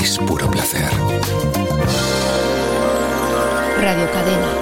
Es puro placer. Radio Cadena.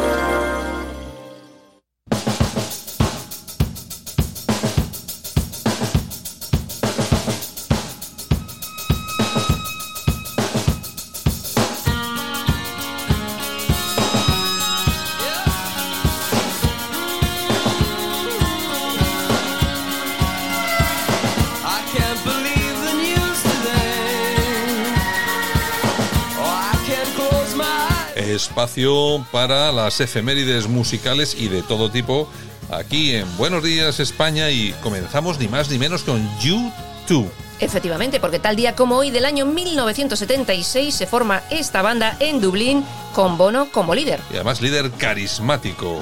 Espacio para las efemérides musicales y de todo tipo aquí en Buenos Días España y comenzamos ni más ni menos con U2. Efectivamente, porque tal día como hoy del año 1976 se forma esta banda en Dublín con Bono como líder. Y además líder carismático.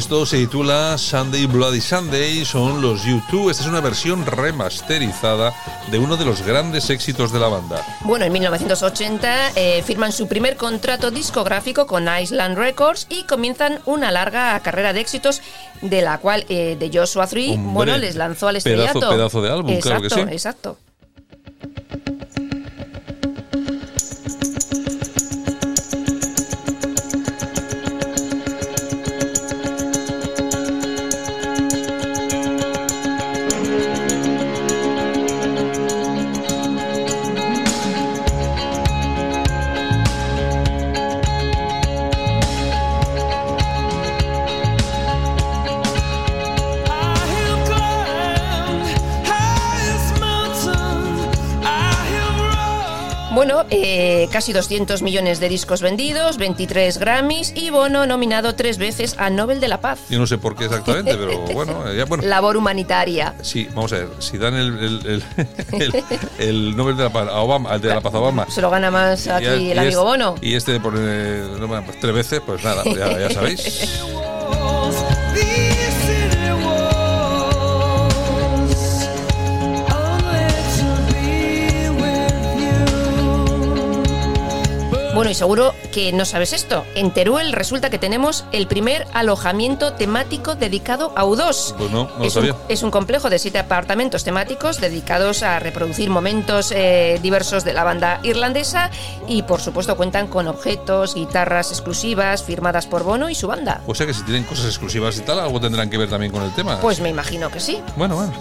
Esto se titula Sunday Bloody Sunday, son los U2. Esta es una versión remasterizada de uno de los grandes éxitos de la banda. Bueno, en 1980 eh, firman su primer contrato discográfico con Island Records y comienzan una larga carrera de éxitos de la cual eh, de Joshua Tree, bueno, les lanzó al pedazo- estrellato. pedazo de álbum, claro que sí. Exacto. Eh, casi 200 millones de discos vendidos, 23 Grammys y Bono nominado tres veces a Nobel de la Paz. Yo no sé por qué exactamente, pero bueno, eh, ya, bueno. Labor humanitaria. Sí, vamos a ver, si dan el, el, el, el- el Nobel de la Paz a Obama, al de la Paz a Obama. Se lo gana más aquí y- el amigo este- Bono. Y este por eh, pues tres veces, pues nada, ya, ya sabéis. Bueno, y seguro que no sabes esto. En Teruel resulta que tenemos el primer alojamiento temático dedicado a U2. Pues no, no lo es, un, sabía. es un complejo de siete apartamentos temáticos dedicados a reproducir momentos eh, diversos de la banda irlandesa y, por supuesto, cuentan con objetos, guitarras exclusivas firmadas por Bono y su banda. O sea que si tienen cosas exclusivas y tal, algo tendrán que ver también con el tema. Pues me imagino que sí. Bueno, bueno.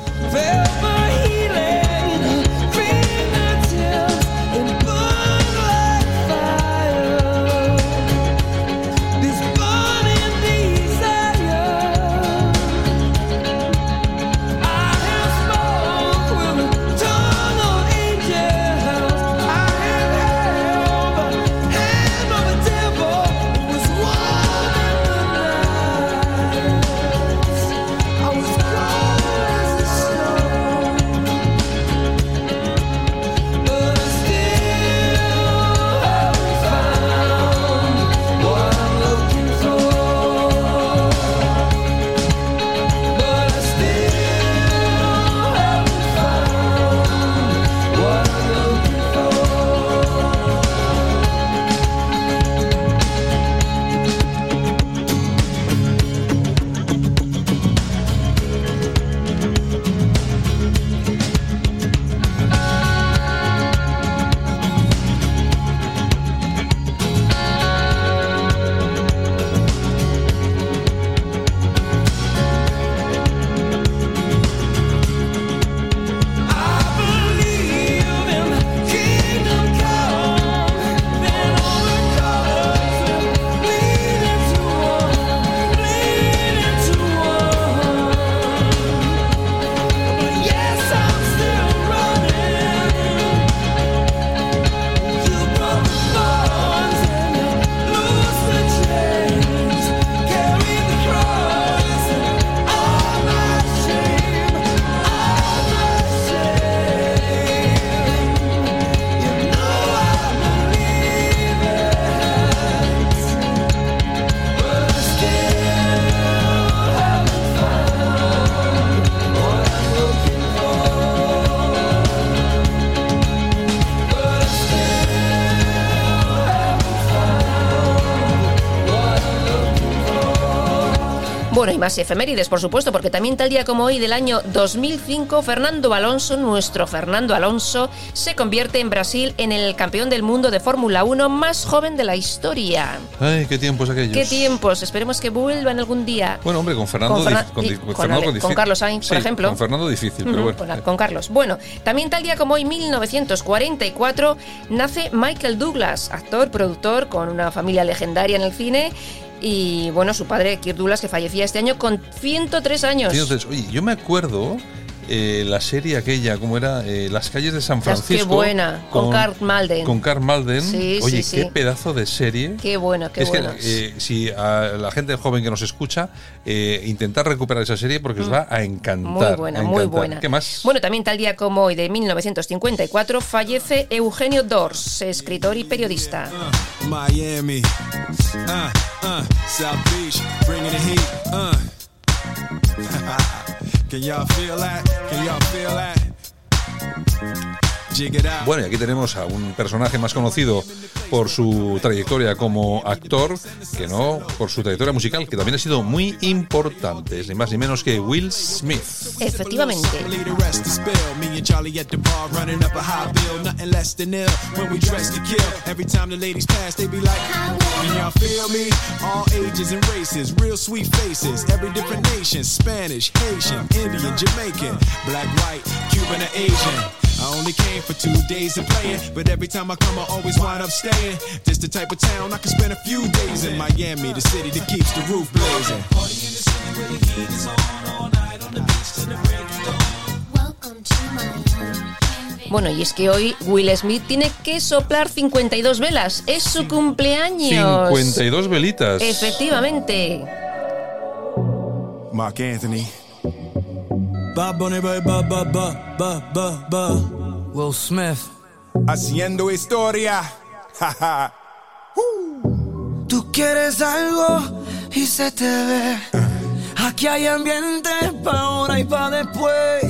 Más efemérides, por supuesto, porque también tal día como hoy del año 2005, Fernando Alonso, nuestro Fernando Alonso, se convierte en Brasil en el campeón del mundo de Fórmula 1 más joven de la historia. Ay, qué tiempos aquellos. ¿Qué tiempos? Esperemos que vuelvan algún día. Bueno, hombre, con Fernando. Con Fernan- con, y- di- con Fernando Ale- difi- con Carlos Sainz, por ejemplo. Con Fernando difícil, pero bueno. con, con Carlos. Bueno, también tal día como hoy, 1944, nace Michael Douglas, actor, productor, con una familia legendaria en el cine. Y bueno, su padre, Kirk Douglas, que fallecía este año con 103 años. Entonces, oye, yo me acuerdo eh, la serie aquella, ¿cómo era? Eh, Las calles de San Las- Francisco. qué buena, con Karl Malden. Con Carl Malden. Sí, oye, sí, qué sí. pedazo de serie. Qué bueno, qué es bueno. que eh, si a la gente joven que nos escucha, eh, intentar recuperar esa serie porque os va a encantar. Muy buena, muy buena. ¿Qué más? Bueno, también tal día como hoy de 1954 fallece Eugenio Dors, escritor y periodista. Miami, uh, uh, South Beach, bringing the heat, uh. Can y'all feel that? Can y'all feel that? Bueno, y aquí tenemos a un personaje más conocido por su trayectoria como actor, que no por su trayectoria musical, que también ha sido muy importante. Es ni más ni menos que Will Smith. Efectivamente. I only came for two days of playing, but every time I come, I always wind up staying. This the type of town I can spend a few days in Miami, the city that keeps the roof blazing. Welcome to Miami. Bueno, y es que hoy Will Smith tiene que soplar 52 velas. Es su cumpleaños. 52 velitas. Efectivamente. Mark Anthony. Ba Bunny, ba ba ba ba ba. Will Smith. Haciendo historia. Ja, ja. Tú quieres algo y se te ve. Aquí hay ambiente pa' ahora y pa' después.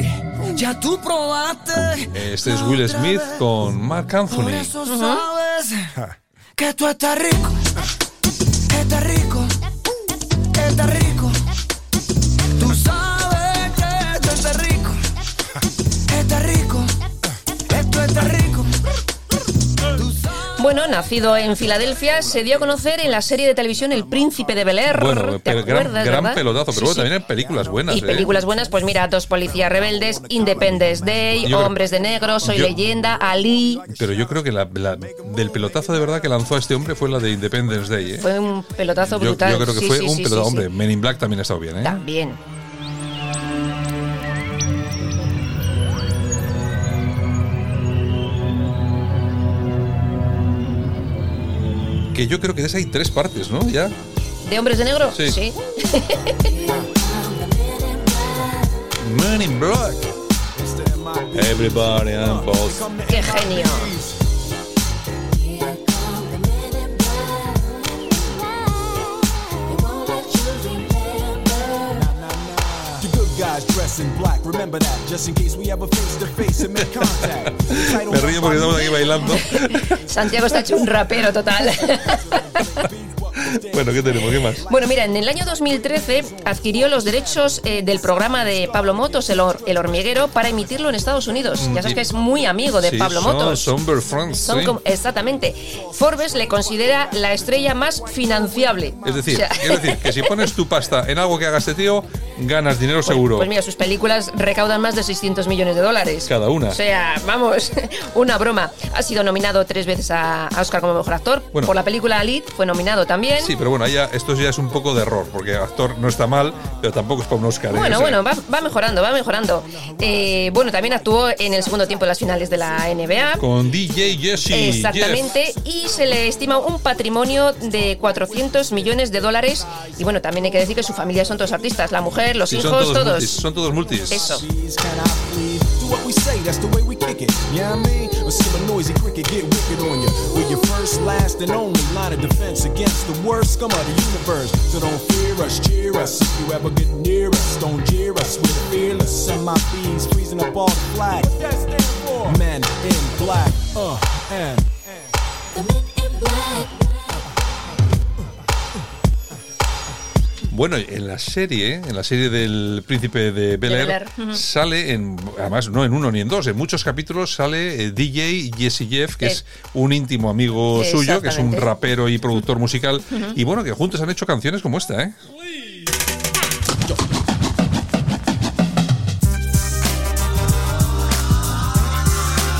Ya tú probaste. Este es Will Smith con Mark Por Anthony. eso sabes que tú estás rico, estás rico, estás rico. Bueno, nacido en Filadelfia, se dio a conocer en la serie de televisión El Príncipe de Bel Air. Bueno, ¿Te gran, acuerdas, gran verdad? pelotazo, pero Sí, bueno, también hay películas buenas. Y ¿eh? películas buenas, pues mira, Dos policías rebeldes, Independence Day, Yo creo- Hombres de Negro, Soy yo- leyenda, Ali. Pero yo creo que la, la- del pelotazo de verdad que lanzó a este hombre fue la de Independence Day. ¿eh? Fue un pelotazo Yo, brutal. yo creo que Sí, fue sí, un pelotazo. Hombre. Men in Black también ha estado bien, ¿eh? También. Que yo creo que de esa hay tres partes, ¿no? Ya. ¿De Hombres de Negro? Sí. Men in Black. Everybody on both. ¡Qué genio! Guys dress in black, remember that, just in case we ever face to face and make contact. Me río porque estamos aquí bailando. Santiago está hecho un rapero total. bueno, ¿qué tenemos? ¿Qué más? Bueno, mira, en el año 2013 adquirió los derechos eh, del programa de Pablo Motos, el, Hor- el Hormiguero, para emitirlo en Estados Unidos. Ya sabes que es muy amigo de Sí, Pablo son, Motos. Son Bear Friends, Son sí. exactamente. Forbes le considera la estrella más financiable. Es decir, O sea, es decir, que si pones tu pasta en algo que haga este tío, ganas dinero seguro. Pues mira, sus películas recaudan más de 600 millones de dólares. Cada una. O sea, vamos, una broma. Ha sido nominado tres veces a a Oscar como mejor actor. Bueno. Por la película Elite fue nominado también. Sí, pero bueno, ya, esto ya es un poco de error, porque actor no está mal, pero tampoco es para un Oscar. ¿eh? Bueno, sea, bueno, va, va mejorando, va mejorando. Eh, bueno, también actuó en el segundo tiempo de las finales de la NBA. Con DJ Jesse. Exactamente, y se le estima un patrimonio de 400 millones de dólares. Y bueno, también hay que decir que su familia son todos artistas, la mujer, los Sí, son hijos, todos, todos. multis. Son todos multis. Eso. What we say? That's the way we kick it. Yeah, I mean, see a noisy cricket get wicked on you. We're your first, last, and only line of defense against the worst scum of the universe. So don't fear us, cheer us. If you ever get near us, don't jeer us. We're fearless. Send my bees freezing up all the flag. What that stand for? Men in black. Uh, and. Bueno, en la serie, en la serie del príncipe de Bel De Air, Bel Air, ujú. sale en, además no en uno ni en dos, en muchos capítulos sale eh, DJ Jesse Jeff, que Eh, es un íntimo amigo suyo, que es un rapero y productor musical, y bueno, que juntos han hecho canciones como esta, ¿eh?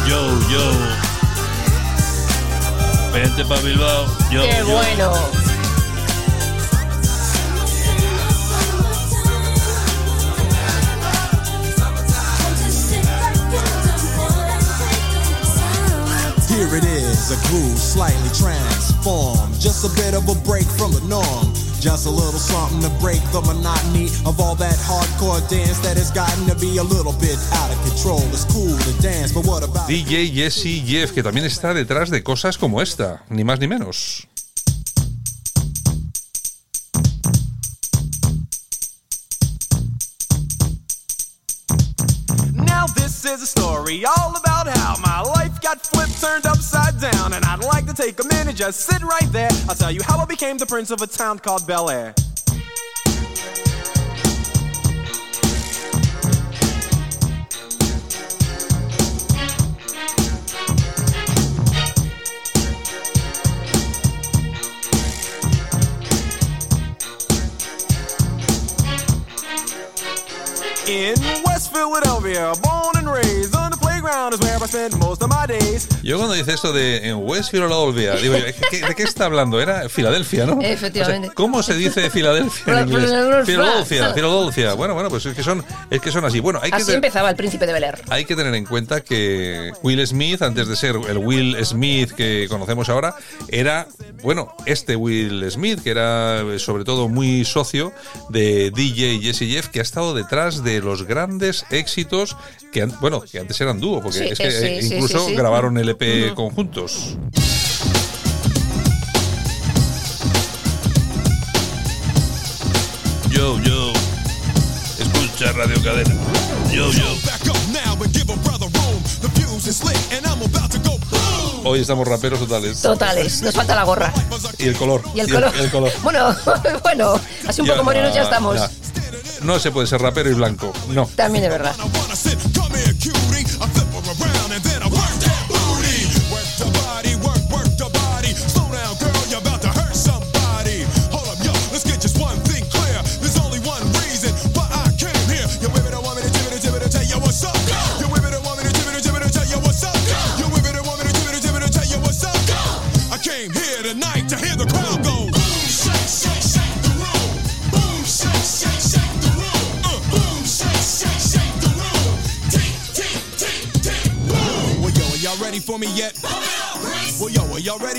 Yo, yo. Vente pa' Bilbao. Yo, ¡Qué yo. bueno! A groove slightly transformed. Just a bit of a break from the norm. Just a little something to break the monotony of all that hardcore dance that has gotten to be a little bit out of control. It's cool to dance, but what about DJ Jesse Jeff, que también está detrás de cosas como esta, ni más ni menos. Take a minute, just sit right there. I'll tell you how I became the prince of a town called Bel Air. In West Philadelphia, born and raised Yo cuando dice esto de en West Philadelphia, digo, yo, ¿qué- ¿de qué está hablando? Era Filadelfia, ¿no? Efectivamente. O sea, ¿Cómo se dice Filadelfia en inglés? Filadelfia, Filadelfia. Bueno, bueno, pues es que son, es que son así. Bueno, hay que Así tener- empezaba el príncipe de Bel Air. hay que tener en cuenta que Will Smith, antes de ser el Will Smith que conocemos ahora, era, bueno, este Will Smith, que era eh, sobre todo muy socio de DJ Jesse Jeff, que ha estado detrás de los grandes éxitos que, bueno, que antes eran dúo, porque Sí, es que sí, eh, sí, incluso sí, sí. grabaron el EP conjuntos. Yo, yo. Escucha Radio Cadena. Yo, yo. Hoy estamos raperos totales. Totales, nos falta la gorra. Y el color. Y el color. el color. Bueno, bueno, así un Ya, poco morenos ya estamos. ya. No se puede ser rapero y blanco. No. También es verdad.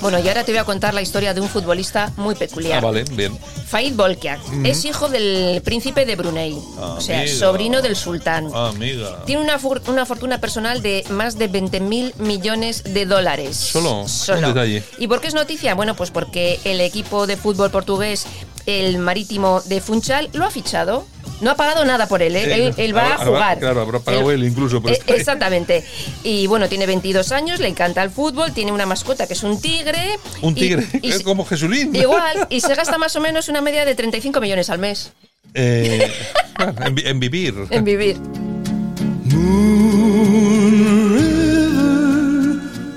Bueno, y ahora te voy a contar la historia de un futbolista muy peculiar. Ah, vale, bien. Faid Bolkiak es hijo del príncipe de Brunei, o sea, sobrino del sultán. Amiga. Tiene una, una fortuna personal de más de 20 mil millones de dólares. Solo, un detalle. ¿Y por qué es noticia? Bueno, pues porque el equipo de fútbol portugués, el Marítimo de Funchal, lo ha fichado. No ha pagado nada por él, ¿eh? Sí, él, él va habrá- a jugar. claro, habrá pagado él incluso por Eh. Exactamente. Y bueno, tiene 22 años, le encanta el fútbol, tiene una mascota que es un tigre. Un y- tigre. y es se- como Jesulín. Igual, y se gasta más o menos una media de 35 millones al mes Eh, en, vi- en vivir. en vivir.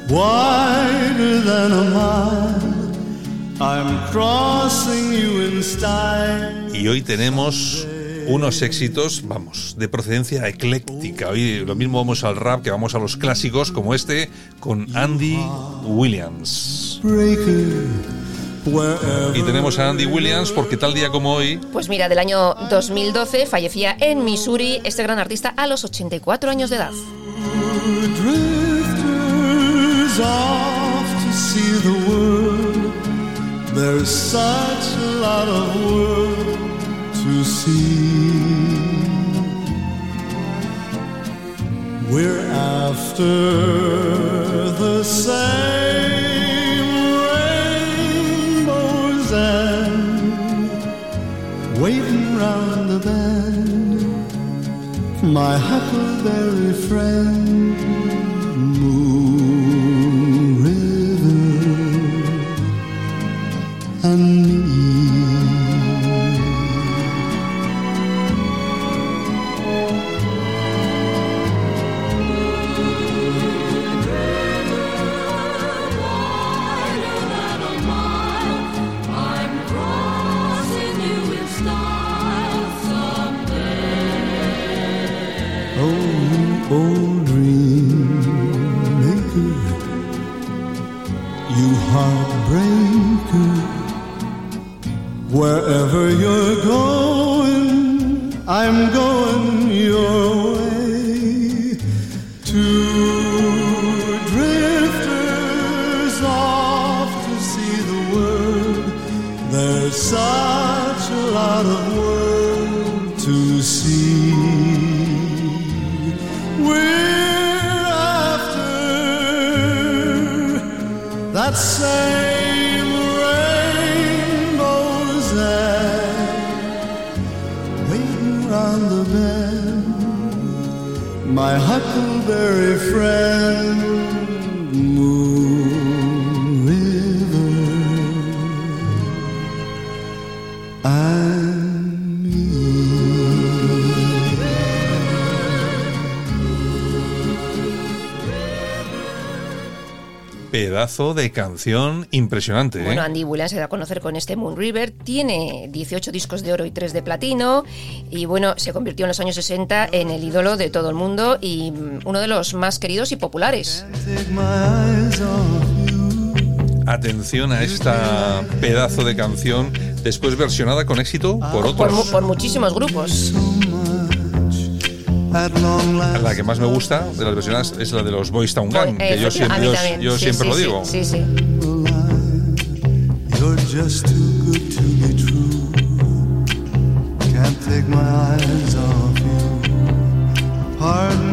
wider than a mile. I'm crossing you in style. Y hoy tenemos unos éxitos, vamos, de procedencia ecléctica. Hoy lo mismo vamos al rap que vamos a los clásicos como este con Andy Williams. Y tenemos a Andy Williams porque tal día como hoy Pues mira, del año 2012 fallecía en Missouri este gran artista a los 84 años de edad. drifters off to see the world. There's such a lot of world see. We're after the same rainbows and waiting round the bend my huckleberry friend, Moon River, and me. My huckleberry friend, Moon pedazo de canción impresionante. ¿eh? Bueno, Andy Williams se da a conocer con este Moon River, tiene 18 discos de oro y 3 de platino y bueno, se convirtió en los años 60 en el ídolo de todo el mundo y mm, uno de los más queridos y populares. Atención a esta pedazo de canción, después versionada con éxito por otros. por muchísimos grupos. La que más me gusta de las versiones es la de los Boys Town Gang, Eh, que yo siempre, mí yo, también. yo Sí, siempre sí, lo sí, digo. Sí, sí. just too good to be true. Can't take my eyes off you. Pardon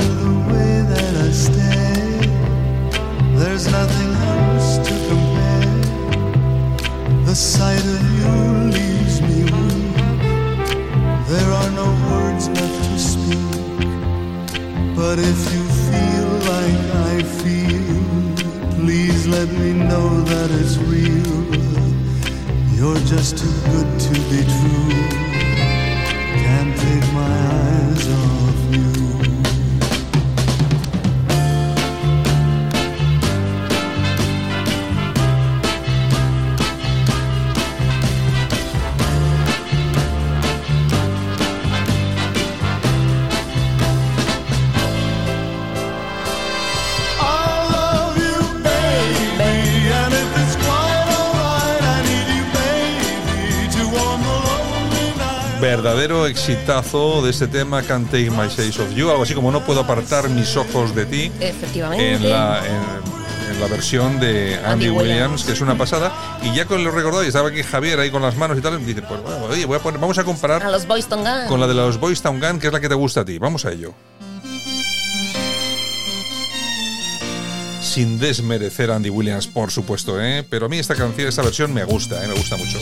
just too good to exitazo de este tema Can't Take My Eyes of You, algo así como No puedo apartar mis ojos de ti. Efectivamente. en la, en, en la versión de Andy, Andy Williams, Williams. que es una pasada. Y ya con lo recordado, y estaba aquí Javier ahí con las manos y tal, dice, pues bueno, oye, voy a poner, vamos a comparar A los Boys Gun. con la de los Boys Town Gun, que es la que te gusta a ti. Vamos a ello. Sin desmerecer a Andy Williams, por supuesto, ¿eh? pero a mí esta canción, esta versión me gusta, ¿eh? me gusta mucho.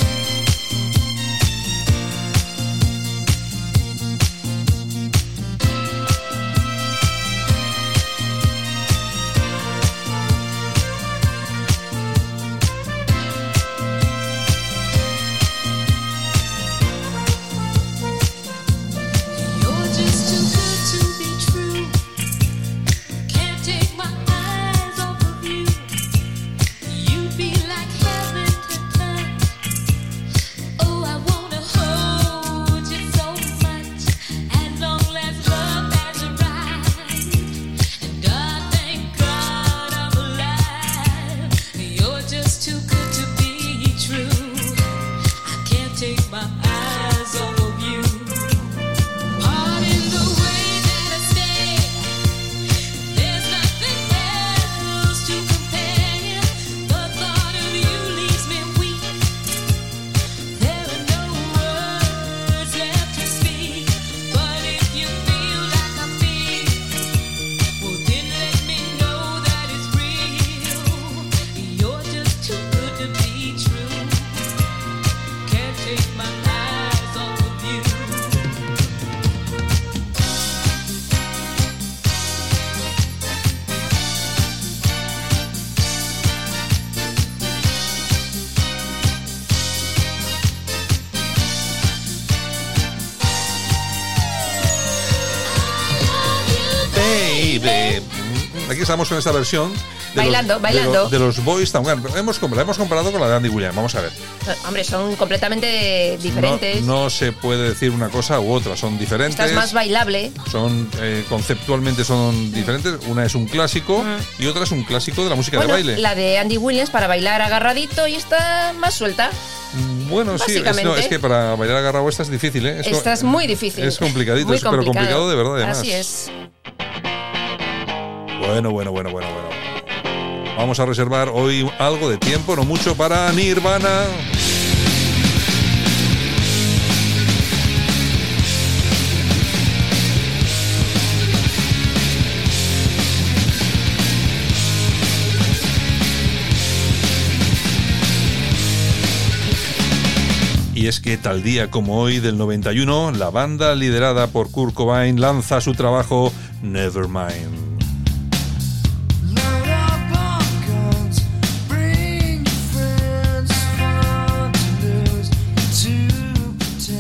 Aquí estamos con esta versión. de Bailando, los, bailando. De, los- de los Boys Town. Hemos, la hemos comparado con la de Andy Williams. Vamos a ver. Hombre, son completamente diferentes. No, no se puede decir una cosa u otra, son diferentes. Esta es más bailable. son eh, conceptualmente son diferentes. Una es un clásico y otra es un clásico de la música Bueno, de baile. la de Andy Williams para bailar agarradito y está más suelta. Bueno, sí, es, no, básicamente. es que para bailar agarrado esta es difícil, ¿eh? Esta es muy difícil. Es complicadito, Muy es- pero complicado de verdad, además. Así es. Bueno, bueno, bueno, bueno, bueno. Vamos a reservar hoy algo de tiempo, no mucho, para Nirvana. Y es que tal día como hoy del 91, la banda liderada por Kurt Cobain lanza su trabajo Nevermind.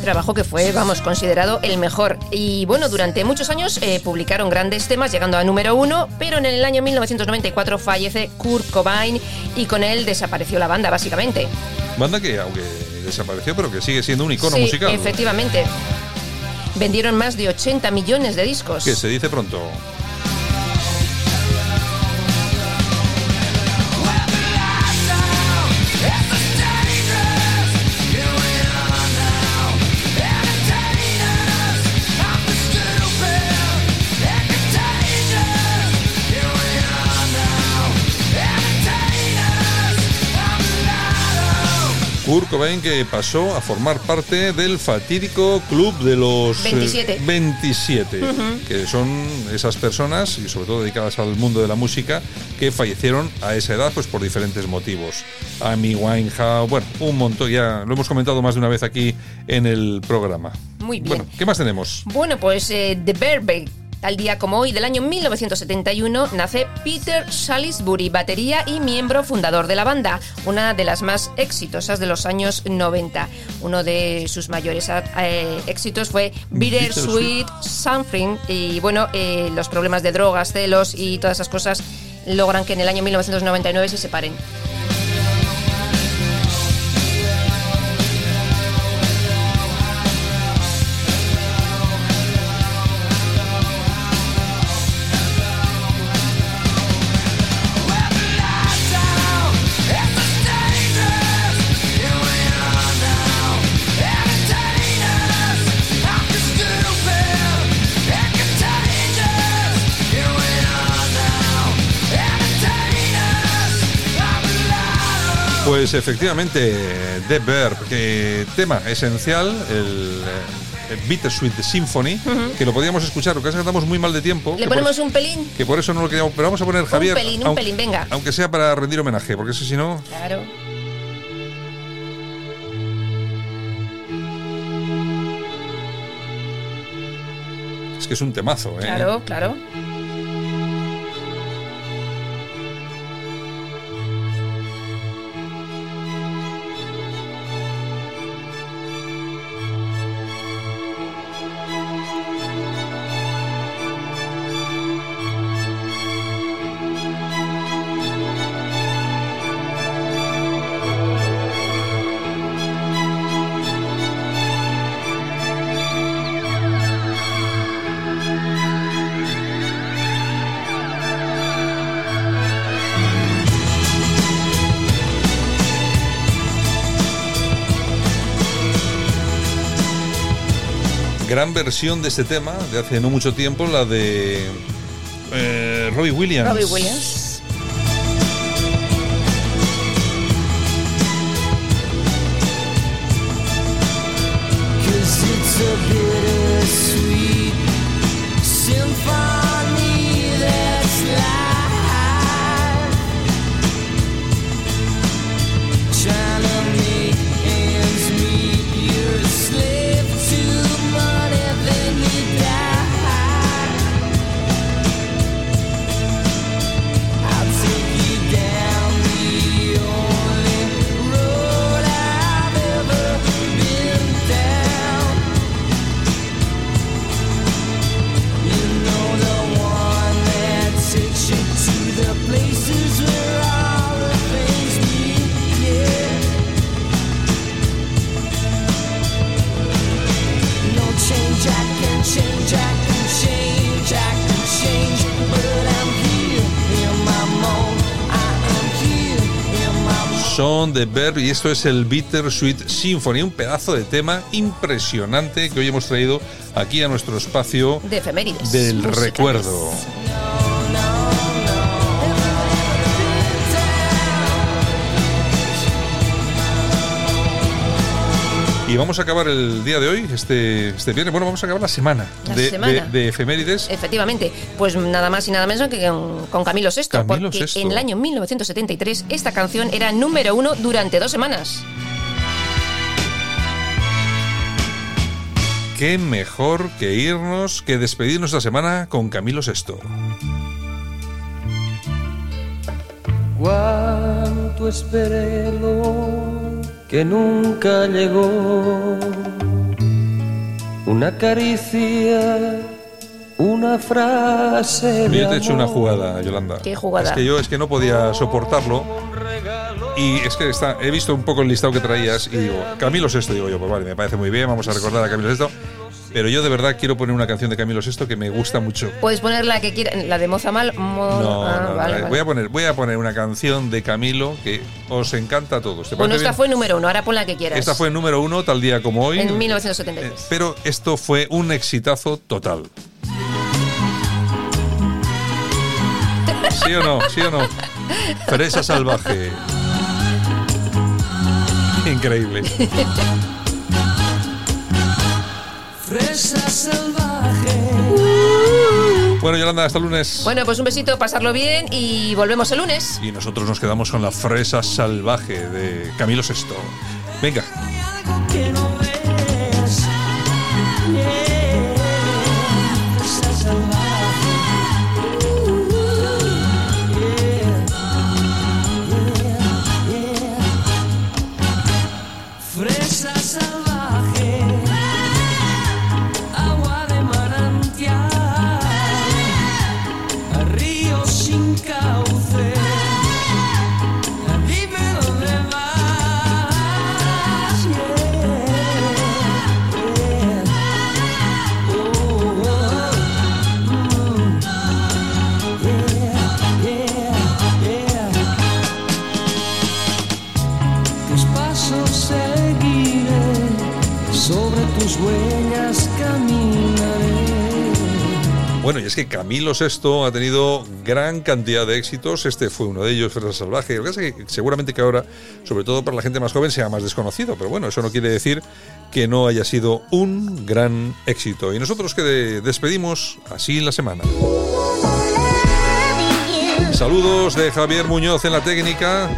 Trabajo que fue, vamos, considerado el mejor. Y bueno, durante muchos años eh, publicaron grandes temas, llegando a número uno, pero en el año 1994 fallece Kurt Cobain y con él desapareció la banda, básicamente. Banda que, aunque desapareció, pero que sigue siendo un icono sí, musical. efectivamente. Vendieron más de 80 millones de discos. Que se dice pronto. Kurt Cobain que pasó a formar parte del fatídico club de los eh, 27. 27, que son esas personas, y sobre todo dedicadas al mundo de la música, que fallecieron a esa edad pues por diferentes motivos. Amy Winehouse, bueno, un montón, ya lo hemos comentado más de una vez aquí en el programa. Muy bien. Bueno, ¿qué más tenemos? Bueno, pues eh, The Bareback. Tal día como hoy, del año 1971, nace Peter Salisbury, batería y miembro fundador de la banda, una de las más exitosas de los años 90. Uno de sus mayores eh, éxitos fue Bitter Sweet Something y bueno, eh, los problemas de drogas, celos y todas esas cosas logran que en el año 1999 se separen. Pues efectivamente, The Verb, que tema esencial, el, Bittersweet Symphony, que lo podíamos escuchar, lo que pasa es que estamos muy mal de tiempo. ¿Le por- ponemos un pelín? que por eso no lo queríamos, pero vamos a poner Javier. pelín, un aunque- pelín, venga. Aunque sea para rendir homenaje, porque eso si no. Claro. Es que es un temazo, ¿eh? Claro, claro. Gran versión de este tema, de hace no mucho tiempo, la de eh, Robbie Williams. Robbie Williams. De Verb y esto es el Bittersweet Symphony, un pedazo de tema impresionante que hoy hemos traído aquí a nuestro espacio De efemérides. del musicales. recuerdo. Y vamos a acabar el día de hoy, este, este viernes. Bueno, vamos a acabar la semana, La de, semana. de- de efemérides. Efectivamente, pues nada más y nada menos que con, con Camilo VI, Camilo porque VI. en el año 1973 esta canción era número uno durante dos semanas. Qué mejor que irnos, que despedirnos esta semana con Camilo VI. Cuánto esperé lo que nunca llegó. Una caricia, una frase. de Yo te he hecho una jugada, Yolanda. ¿Qué jugada? Es que yo es que no podía soportarlo. Y es que está, he visto un poco el listado que traías y digo, Camilo VI, digo yo, pues vale, me parece muy bien, vamos a recordar a Camilo VI. Pero yo de verdad quiero poner una canción de Camilo VI que me gusta mucho. Puedes poner la que quieras, la de Moza Mal. Mo- No, ah, no, vale, no, vale. Voy, a poner, voy a poner una canción de Camilo que os encanta a todos. ¿Te Bueno, esta bien? fue número uno, ahora pon la que quieras. Esta fue el número uno, tal día como hoy. en Eh, 1973. pero esto fue un exitazo total. ¿Sí o no? ¿Sí o no? Fresa salvaje. Increíble. Fresa salvaje. Bueno, Yolanda, hasta el lunes. Bueno, pues un besito, pasarlo bien y volvemos el lunes. Y nosotros nos quedamos con la fresa salvaje de Camilo Sesto. Venga. que no Bueno, y es que Camilo Sesto ha tenido gran cantidad de éxitos. Este fue uno de ellos, Fresa Salvaje. Lo que pasa es que seguramente que ahora, sobre todo para la gente más joven, sea más desconocido. Pero bueno, eso no quiere decir que no haya sido un gran éxito. Y nosotros que de- despedimos así la semana. Saludos de Javier Muñoz en la técnica.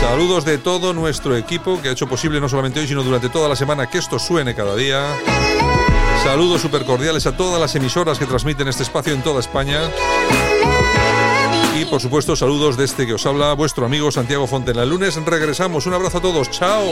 Saludos de todo nuestro equipo que ha hecho posible no solamente hoy, sino durante toda la semana que esto suene cada día. Saludos súper cordiales a todas las emisoras que transmiten este espacio en toda España. Y por supuesto, saludos de este que os habla, vuestro amigo Santiago Fontena. El lunes regresamos. Un abrazo a todos. Chao.